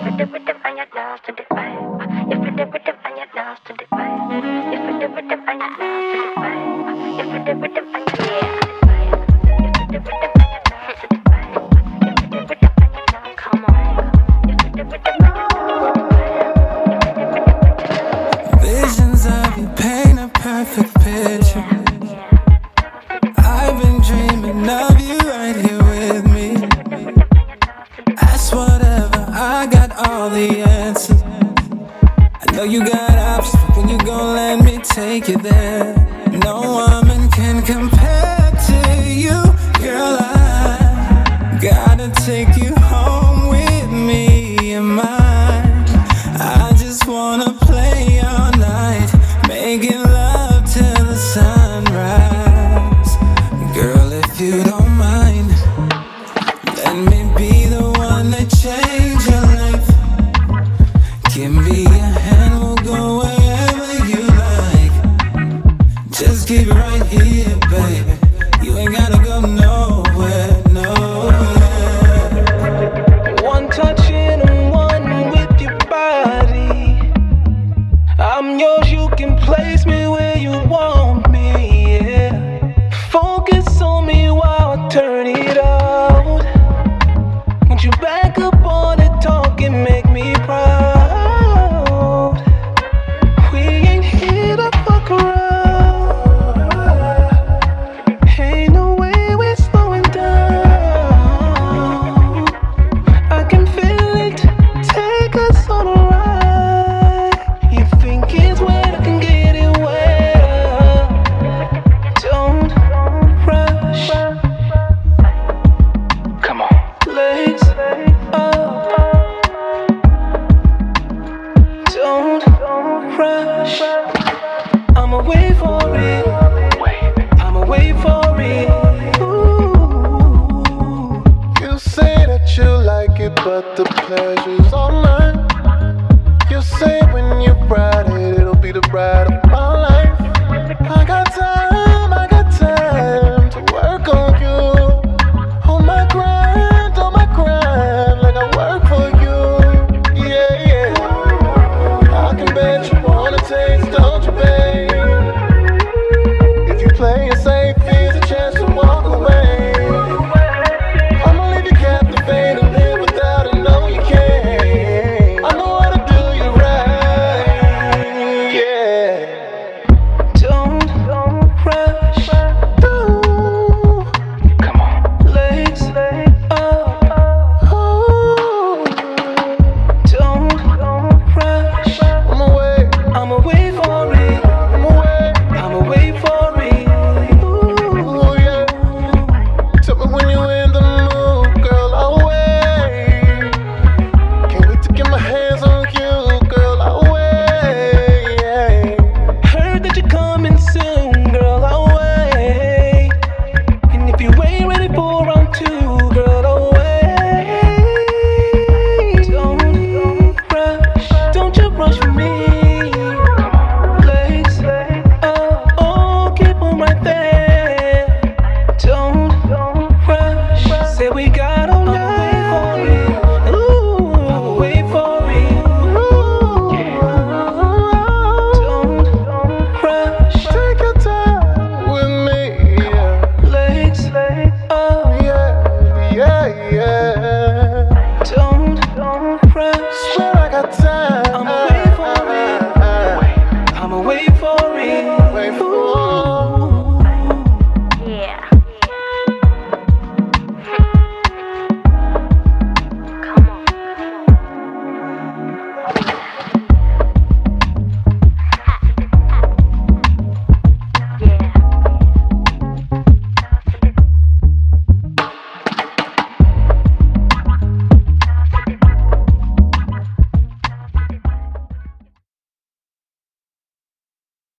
If you live with them and lost to the fire. If you live with them and lost to the fire. I know you got options, but when you gon' let me take you there? No woman can compare to you, girl. I gotta take you home with me in mind. I just wanna play all night, making love till the sunrise. Girl, if you don't mind, let me be the one that changes. keep it right here, baby. You ain't gotta go nowhere.